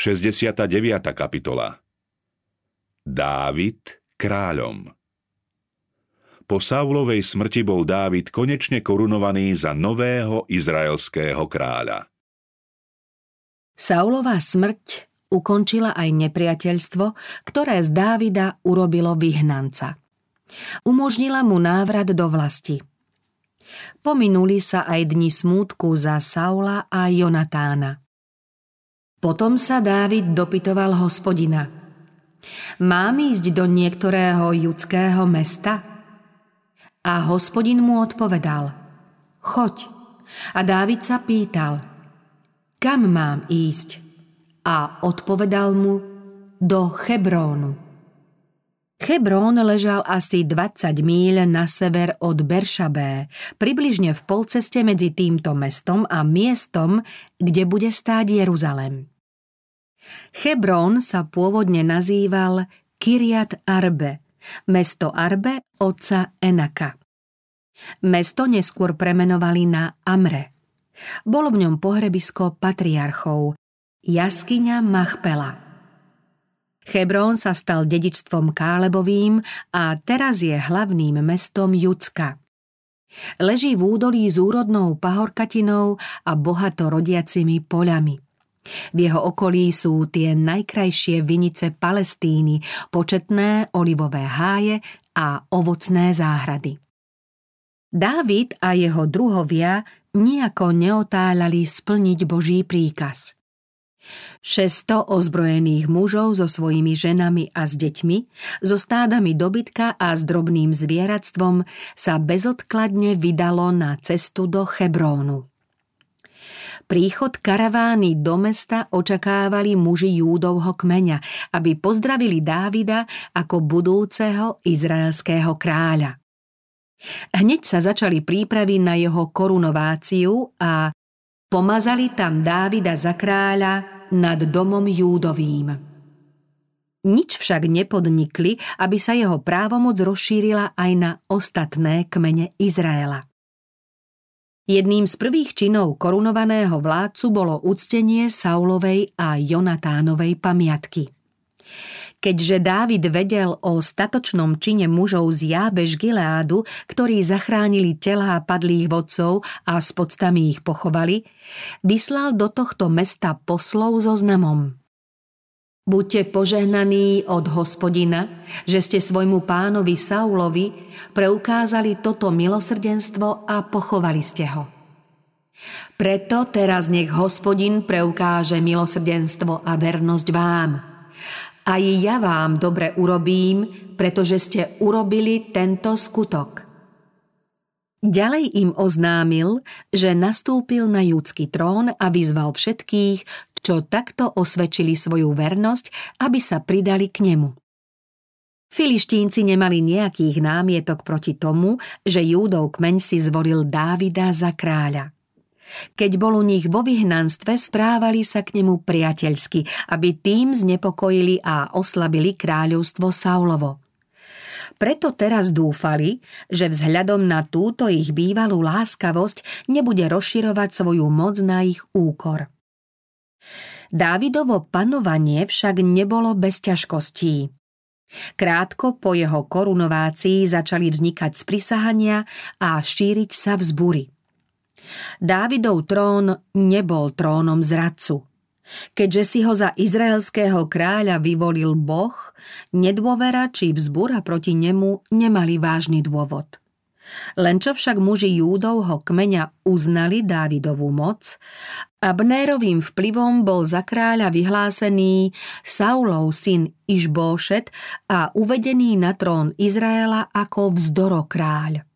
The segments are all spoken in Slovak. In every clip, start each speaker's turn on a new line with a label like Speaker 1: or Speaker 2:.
Speaker 1: 69. kapitola Dávid kráľom Po Saulovej smrti bol Dávid konečne korunovaný za nového izraelského kráľa.
Speaker 2: Saulová smrť ukončila aj nepriateľstvo, ktoré z Dávida urobilo vyhnanca. Umožnila mu návrat do vlasti. Pominuli sa aj dni smútku za Saula a Jonatána. Potom sa Dávid dopytoval hospodina. Mám ísť do niektorého judského mesta? A hospodin mu odpovedal. Choď. A Dávid sa pýtal. Kam mám ísť? a odpovedal mu do Hebrónu. Hebrón ležal asi 20 míľ na sever od Beršabé, približne v polceste medzi týmto mestom a miestom, kde bude stáť Jeruzalem. Hebrón sa pôvodne nazýval Kiriat Arbe, mesto Arbe otca Enaka. Mesto neskôr premenovali na Amre. Bolo v ňom pohrebisko patriarchov, Jaskyňa Machpela Hebrón sa stal dedičstvom Kálebovým a teraz je hlavným mestom Judska. Leží v údolí s úrodnou pahorkatinou a bohato rodiacimi poľami. V jeho okolí sú tie najkrajšie vinice Palestíny, početné olivové háje a ovocné záhrady. Dávid a jeho druhovia nejako neotáľali splniť Boží príkaz – 600 ozbrojených mužov so svojimi ženami a s deťmi, so stádami dobytka a s drobným zvieratstvom sa bezodkladne vydalo na cestu do Hebrónu. Príchod karavány do mesta očakávali muži Júdovho kmeňa, aby pozdravili Dávida ako budúceho izraelského kráľa. Hneď sa začali prípravy na jeho korunováciu a Pomazali tam Dávida za kráľa nad domom Júdovým. Nič však nepodnikli, aby sa jeho právomoc rozšírila aj na ostatné kmene Izraela. Jedným z prvých činov korunovaného vládcu bolo uctenie Saulovej a Jonatánovej pamiatky. Keďže Dávid vedel o statočnom čine mužov z Jábež Gileádu, ktorí zachránili telá padlých vodcov a s podstami ich pochovali, vyslal do tohto mesta poslov so znamom. Buďte požehnaní od hospodina, že ste svojmu pánovi Saulovi preukázali toto milosrdenstvo a pochovali ste ho. Preto teraz nech hospodin preukáže milosrdenstvo a vernosť vám – aj ja vám dobre urobím, pretože ste urobili tento skutok. Ďalej im oznámil, že nastúpil na júdsky trón a vyzval všetkých, čo takto osvedčili svoju vernosť, aby sa pridali k nemu. Filištínci nemali nejakých námietok proti tomu, že Júdov kmeň si zvolil Dávida za kráľa. Keď bol u nich vo vyhnanstve, správali sa k nemu priateľsky, aby tým znepokojili a oslabili kráľovstvo Saulovo. Preto teraz dúfali, že vzhľadom na túto ich bývalú láskavosť nebude rozširovať svoju moc na ich úkor. Dávidovo panovanie však nebolo bez ťažkostí. Krátko po jeho korunovácii začali vznikať sprisahania a šíriť sa vzbury. Dávidov trón nebol trónom zradcu. Keďže si ho za izraelského kráľa vyvolil Boh, nedôvera či vzbúra proti nemu nemali vážny dôvod. Len čo však muži Júdovho kmeňa uznali Dávidovú moc, Abnérovým vplyvom bol za kráľa vyhlásený Saulov syn Išbóšet a uvedený na trón Izraela ako vzdorokráľ.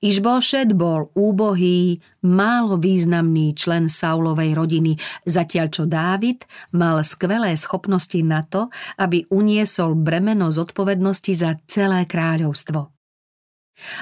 Speaker 2: Išbošet bol úbohý, málo významný člen Saulovej rodiny, zatiaľ čo Dávid mal skvelé schopnosti na to, aby uniesol bremeno zodpovednosti za celé kráľovstvo.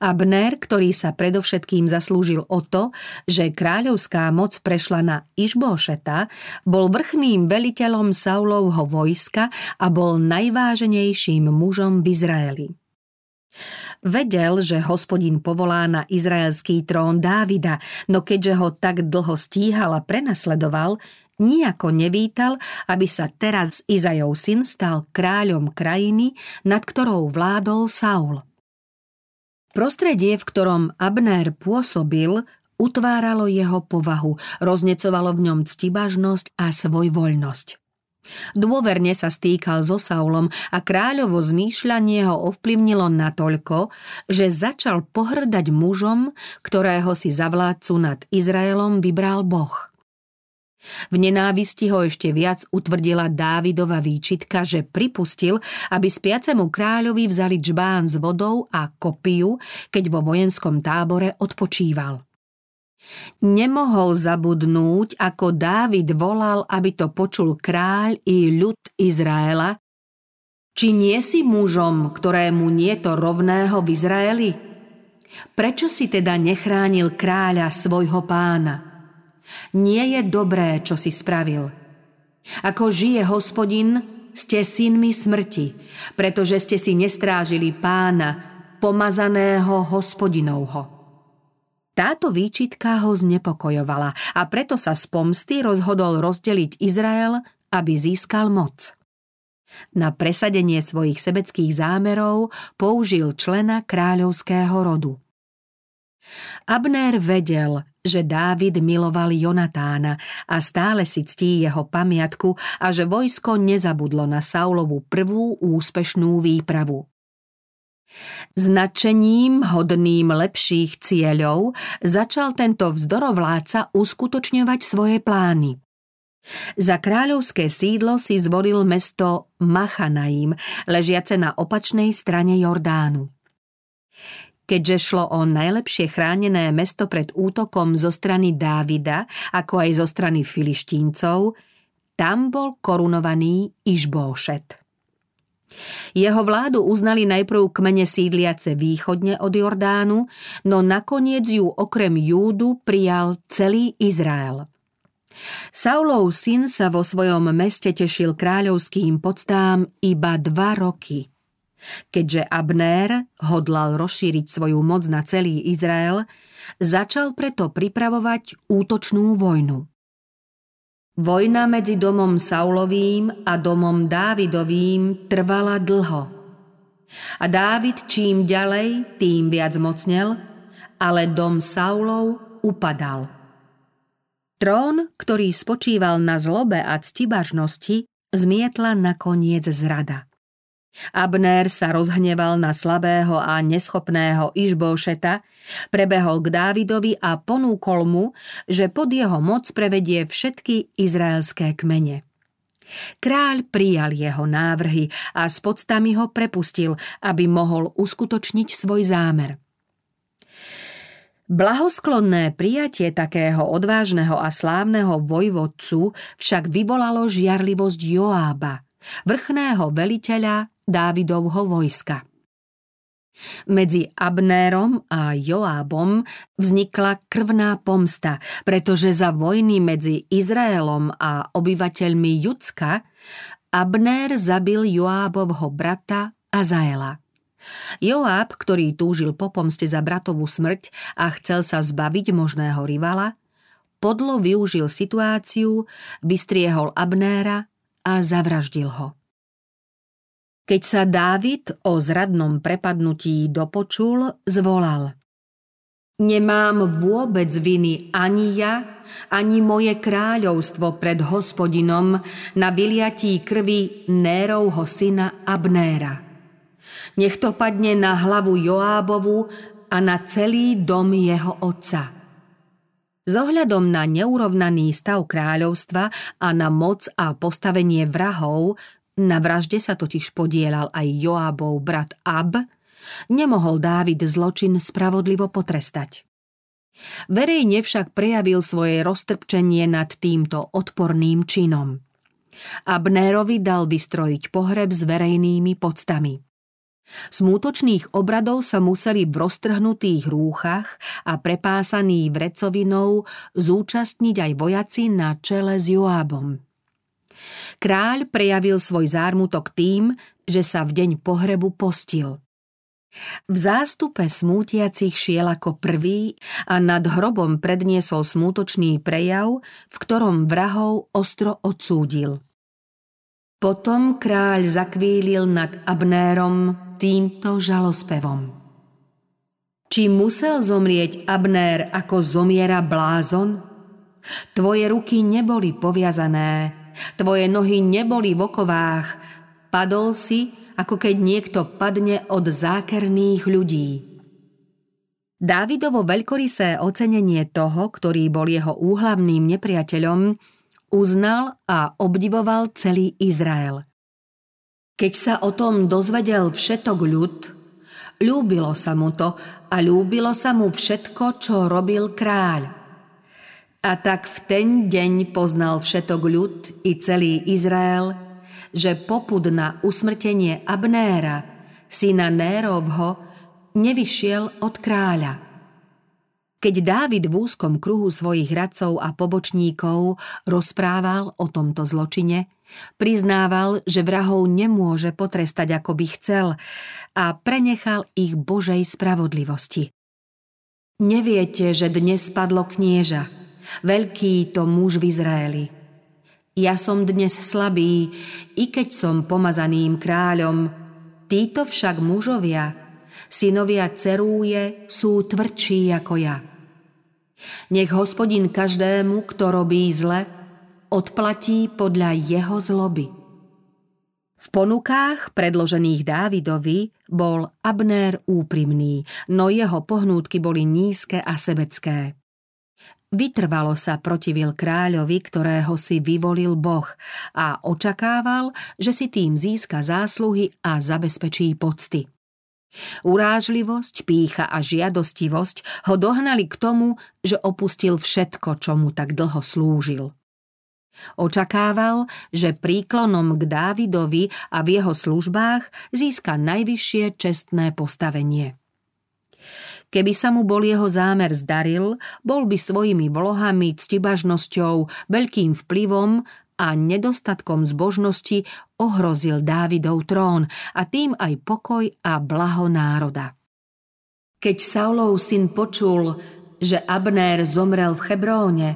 Speaker 2: Abner, ktorý sa predovšetkým zaslúžil o to, že kráľovská moc prešla na Išbošeta, bol vrchným veliteľom Saulovho vojska a bol najváženejším mužom v Izraeli. Vedel, že hospodin povolá na izraelský trón Dávida, no keďže ho tak dlho stíhal a prenasledoval, nijako nevítal, aby sa teraz Izajov syn stal kráľom krajiny, nad ktorou vládol Saul. Prostredie, v ktorom Abner pôsobil, utváralo jeho povahu, roznecovalo v ňom ctibažnosť a svojvoľnosť. Dôverne sa stýkal so Saulom a kráľovo zmýšľanie ho ovplyvnilo natoľko, že začal pohrdať mužom, ktorého si za vládcu nad Izraelom vybral Boh. V nenávisti ho ešte viac utvrdila Dávidova výčitka, že pripustil, aby spiacemu kráľovi vzali čbán s vodou a kopiu, keď vo vojenskom tábore odpočíval. Nemohol zabudnúť, ako Dávid volal, aby to počul kráľ i ľud Izraela. Či nie si mužom, ktorému nie to rovného v Izraeli? Prečo si teda nechránil kráľa svojho pána? Nie je dobré, čo si spravil. Ako žije hospodin, ste synmi smrti, pretože ste si nestrážili pána, pomazaného hospodinovho. Táto výčitka ho znepokojovala a preto sa z pomsty rozhodol rozdeliť Izrael, aby získal moc. Na presadenie svojich sebeckých zámerov použil člena kráľovského rodu. Abner vedel, že Dávid miloval Jonatána a stále si ctí jeho pamiatku a že vojsko nezabudlo na Saulovu prvú úspešnú výpravu. Značením hodným lepších cieľov začal tento vzdorovláca uskutočňovať svoje plány. Za kráľovské sídlo si zvolil mesto Machanaim, ležiace na opačnej strane Jordánu. Keďže šlo o najlepšie chránené mesto pred útokom zo strany Dávida, ako aj zo strany filištíncov, tam bol korunovaný Išbóšet. Jeho vládu uznali najprv kmene sídliace východne od Jordánu, no nakoniec ju okrem Júdu prijal celý Izrael. Saulov syn sa vo svojom meste tešil kráľovským podstám iba dva roky. Keďže Abnér hodlal rozšíriť svoju moc na celý Izrael, začal preto pripravovať útočnú vojnu. Vojna medzi domom Saulovým a domom Dávidovým trvala dlho. A Dávid čím ďalej, tým viac mocnel, ale dom Saulov upadal. Trón, ktorý spočíval na zlobe a ctibažnosti, zmietla nakoniec zrada. Abner sa rozhneval na slabého a neschopného Išbošeta, prebehol k Dávidovi a ponúkol mu, že pod jeho moc prevedie všetky izraelské kmene. Kráľ prijal jeho návrhy a s podstami ho prepustil, aby mohol uskutočniť svoj zámer. Blahosklonné prijatie takého odvážneho a slávneho vojvodcu však vyvolalo žiarlivosť Joába, vrchného veliteľa Dávidovho vojska. Medzi Abnérom a Joábom vznikla krvná pomsta, pretože za vojny medzi Izraelom a obyvateľmi Judska Abnér zabil Joábovho brata Azaela. Joáb, ktorý túžil po pomste za bratovú smrť a chcel sa zbaviť možného rivala, podlo využil situáciu, vystriehol Abnéra a zavraždil ho. Keď sa Dávid o zradnom prepadnutí dopočul, zvolal Nemám vôbec viny ani ja, ani moje kráľovstvo pred hospodinom na vyliatí krvi Nérovho syna Abnéra. Nech to padne na hlavu Joábovu a na celý dom jeho otca. S ohľadom na neurovnaný stav kráľovstva a na moc a postavenie vrahov na vražde sa totiž podielal aj Joábov brat Ab, nemohol Dávid zločin spravodlivo potrestať. Verejne však prejavil svoje roztrpčenie nad týmto odporným činom. Abnérovi dal vystrojiť pohreb s verejnými podstami. Smútočných obradov sa museli v roztrhnutých rúchach a prepásaný vrecovinou zúčastniť aj vojaci na čele s Joábom. Kráľ prejavil svoj zármutok tým, že sa v deň pohrebu postil. V zástupe smútiacich šiel ako prvý a nad hrobom predniesol smútočný prejav, v ktorom vrahov ostro odsúdil. Potom kráľ zakvílil nad Abnérom týmto žalospevom. Či musel zomrieť Abnér ako zomiera blázon? Tvoje ruky neboli poviazané, tvoje nohy neboli v okovách, padol si, ako keď niekto padne od zákerných ľudí. Dávidovo veľkorysé ocenenie toho, ktorý bol jeho úhlavným nepriateľom, uznal a obdivoval celý Izrael. Keď sa o tom dozvedel všetok ľud, ľúbilo sa mu to a ľúbilo sa mu všetko, čo robil kráľ. A tak v ten deň poznal všetok ľud i celý Izrael, že popud na usmrtenie Abnéra, syna Nérovho, nevyšiel od kráľa. Keď Dávid v úzkom kruhu svojich radcov a pobočníkov rozprával o tomto zločine, priznával, že vrahov nemôže potrestať, ako by chcel a prenechal ich Božej spravodlivosti. Neviete, že dnes padlo knieža, veľký to muž v Izraeli – ja som dnes slabý, i keď som pomazaným kráľom. Títo však mužovia, synovia Cerúje, sú tvrdší ako ja. Nech hospodin každému, kto robí zle, odplatí podľa jeho zloby. V ponukách predložených Dávidovi bol Abnér úprimný, no jeho pohnútky boli nízke a sebecké. Vytrvalo sa protivil kráľovi, ktorého si vyvolil Boh a očakával, že si tým získa zásluhy a zabezpečí pocty. Urážlivosť, pícha a žiadostivosť ho dohnali k tomu, že opustil všetko, čo mu tak dlho slúžil. Očakával, že príklonom k Dávidovi a v jeho službách získa najvyššie čestné postavenie. Keby sa mu bol jeho zámer zdaril, bol by svojimi vlohami, ctibažnosťou, veľkým vplyvom a nedostatkom zbožnosti ohrozil Dávidov trón a tým aj pokoj a blaho národa. Keď Saulov syn počul, že Abnér zomrel v Hebróne,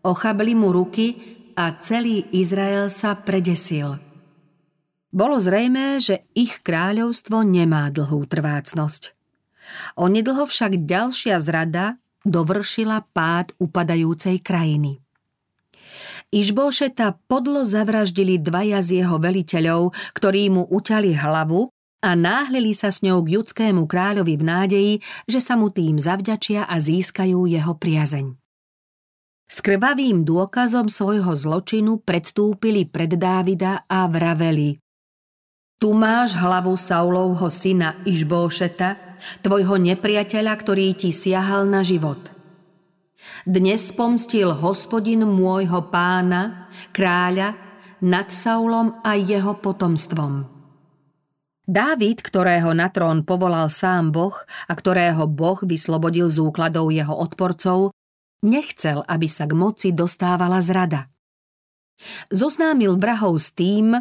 Speaker 2: ochabli mu ruky a celý Izrael sa predesil. Bolo zrejmé, že ich kráľovstvo nemá dlhú trvácnosť. Onedlho však ďalšia zrada dovršila pád upadajúcej krajiny. Išbošeta podlo zavraždili dvaja z jeho veliteľov, ktorí mu uťali hlavu a náhlili sa s ňou k judskému kráľovi v nádeji, že sa mu tým zavďačia a získajú jeho priazeň. S krvavým dôkazom svojho zločinu predstúpili pred Dávida a vraveli Tu máš hlavu Saulovho syna Išbóšeta, tvojho nepriateľa, ktorý ti siahal na život. Dnes pomstil hospodin môjho pána, kráľa, nad Saulom a jeho potomstvom. Dávid, ktorého na trón povolal sám Boh a ktorého Boh vyslobodil z úkladov jeho odporcov, nechcel, aby sa k moci dostávala zrada. Zoznámil vrahov s tým,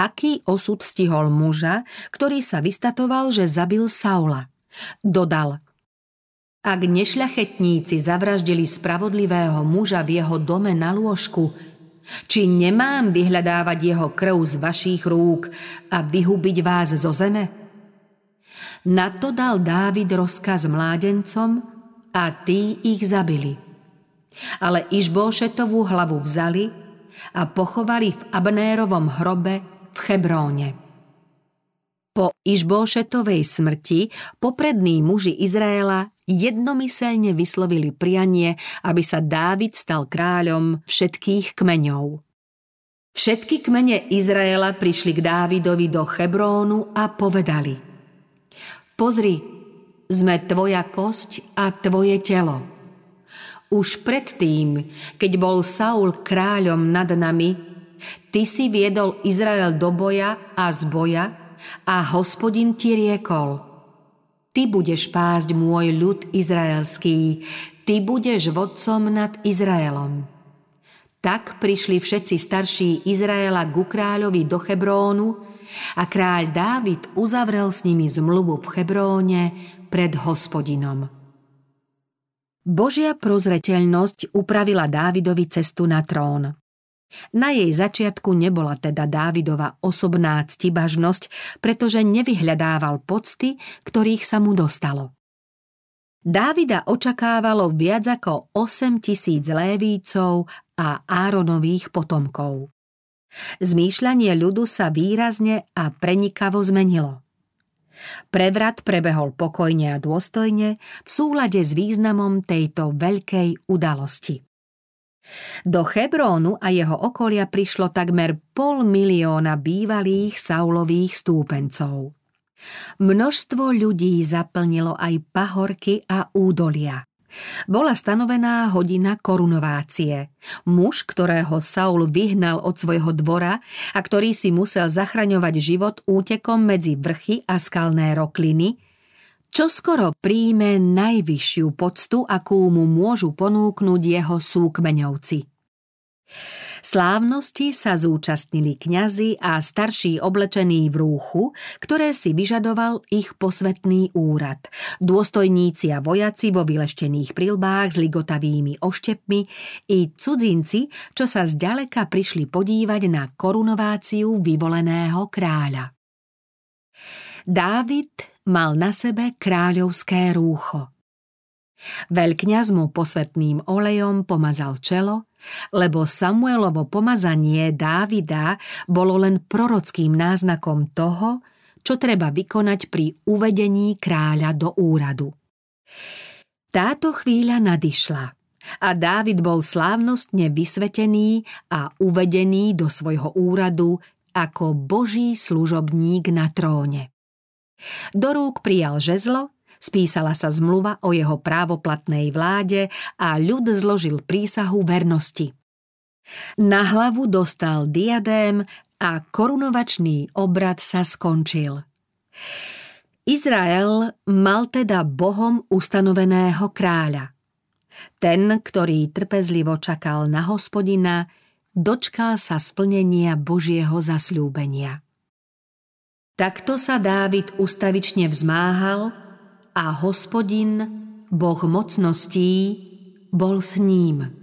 Speaker 2: aký osud stihol muža, ktorý sa vystatoval, že zabil Saula. Dodal, ak nešľachetníci zavraždili spravodlivého muža v jeho dome na lôžku, či nemám vyhľadávať jeho krv z vašich rúk a vyhubiť vás zo zeme? Na to dal Dávid rozkaz mládencom a tí ich zabili. Ale Išbóšetovú hlavu vzali a pochovali v Abnérovom hrobe v Hebróne. Po Išbóšetovej smrti poprední muži Izraela jednomyselne vyslovili prianie, aby sa Dávid stal kráľom všetkých kmeňov. Všetky kmene Izraela prišli k Dávidovi do Hebrónu a povedali Pozri, sme tvoja kosť a tvoje telo. Už predtým, keď bol Saul kráľom nad nami, ty si viedol Izrael do boja a z boja a hospodin ti riekol, ty budeš pásť môj ľud izraelský, ty budeš vodcom nad Izraelom. Tak prišli všetci starší Izraela ku kráľovi do Hebrónu a kráľ Dávid uzavrel s nimi zmluvu v Hebróne pred hospodinom. Božia prozreteľnosť upravila Dávidovi cestu na trón. Na jej začiatku nebola teda Dávidova osobná ctibažnosť, pretože nevyhľadával pocty, ktorých sa mu dostalo. Dávida očakávalo viac ako 8 tisíc lévícov a Áronových potomkov. Zmýšľanie ľudu sa výrazne a prenikavo zmenilo. Prevrat prebehol pokojne a dôstojne v súlade s významom tejto veľkej udalosti. Do Hebrónu a jeho okolia prišlo takmer pol milióna bývalých Saulových stúpencov. Množstvo ľudí zaplnilo aj pahorky a údolia. Bola stanovená hodina korunovácie. Muž, ktorého Saul vyhnal od svojho dvora a ktorý si musel zachraňovať život útekom medzi vrchy a skalné rokliny, čo skoro príjme najvyššiu poctu, akú mu môžu ponúknuť jeho súkmeňovci. Slávnosti sa zúčastnili kňazi a starší oblečení v rúchu, ktoré si vyžadoval ich posvetný úrad. Dôstojníci a vojaci vo vyleštených prilbách s ligotavými oštepmi i cudzinci, čo sa zďaleka prišli podívať na korunováciu vyvoleného kráľa. Dávid mal na sebe kráľovské rúcho. Veľkňaz mu posvetným olejom pomazal čelo lebo Samuelovo pomazanie Dávida bolo len prorockým náznakom toho, čo treba vykonať pri uvedení kráľa do úradu. Táto chvíľa nadišla a Dávid bol slávnostne vysvetený a uvedený do svojho úradu ako boží služobník na tróne. Do rúk prijal žezlo Spísala sa zmluva o jeho právoplatnej vláde a ľud zložil prísahu vernosti. Na hlavu dostal diadém a korunovačný obrad sa skončil. Izrael mal teda Bohom ustanoveného kráľa. Ten, ktorý trpezlivo čakal na hospodina, dočkal sa splnenia Božieho zasľúbenia. Takto sa Dávid ustavične vzmáhal a hospodin, boh mocností, bol s ním.